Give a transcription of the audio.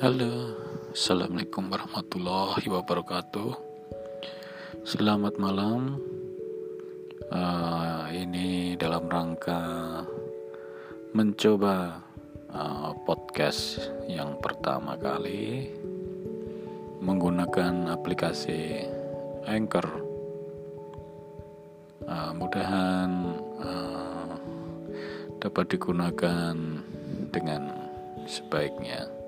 Halo, Assalamualaikum warahmatullahi wabarakatuh. Selamat malam. Uh, Ini dalam rangka mencoba uh, podcast yang pertama kali Menggunakan aplikasi Anchor. Uh, Mudahan uh, dapat digunakan dengan sebaiknya.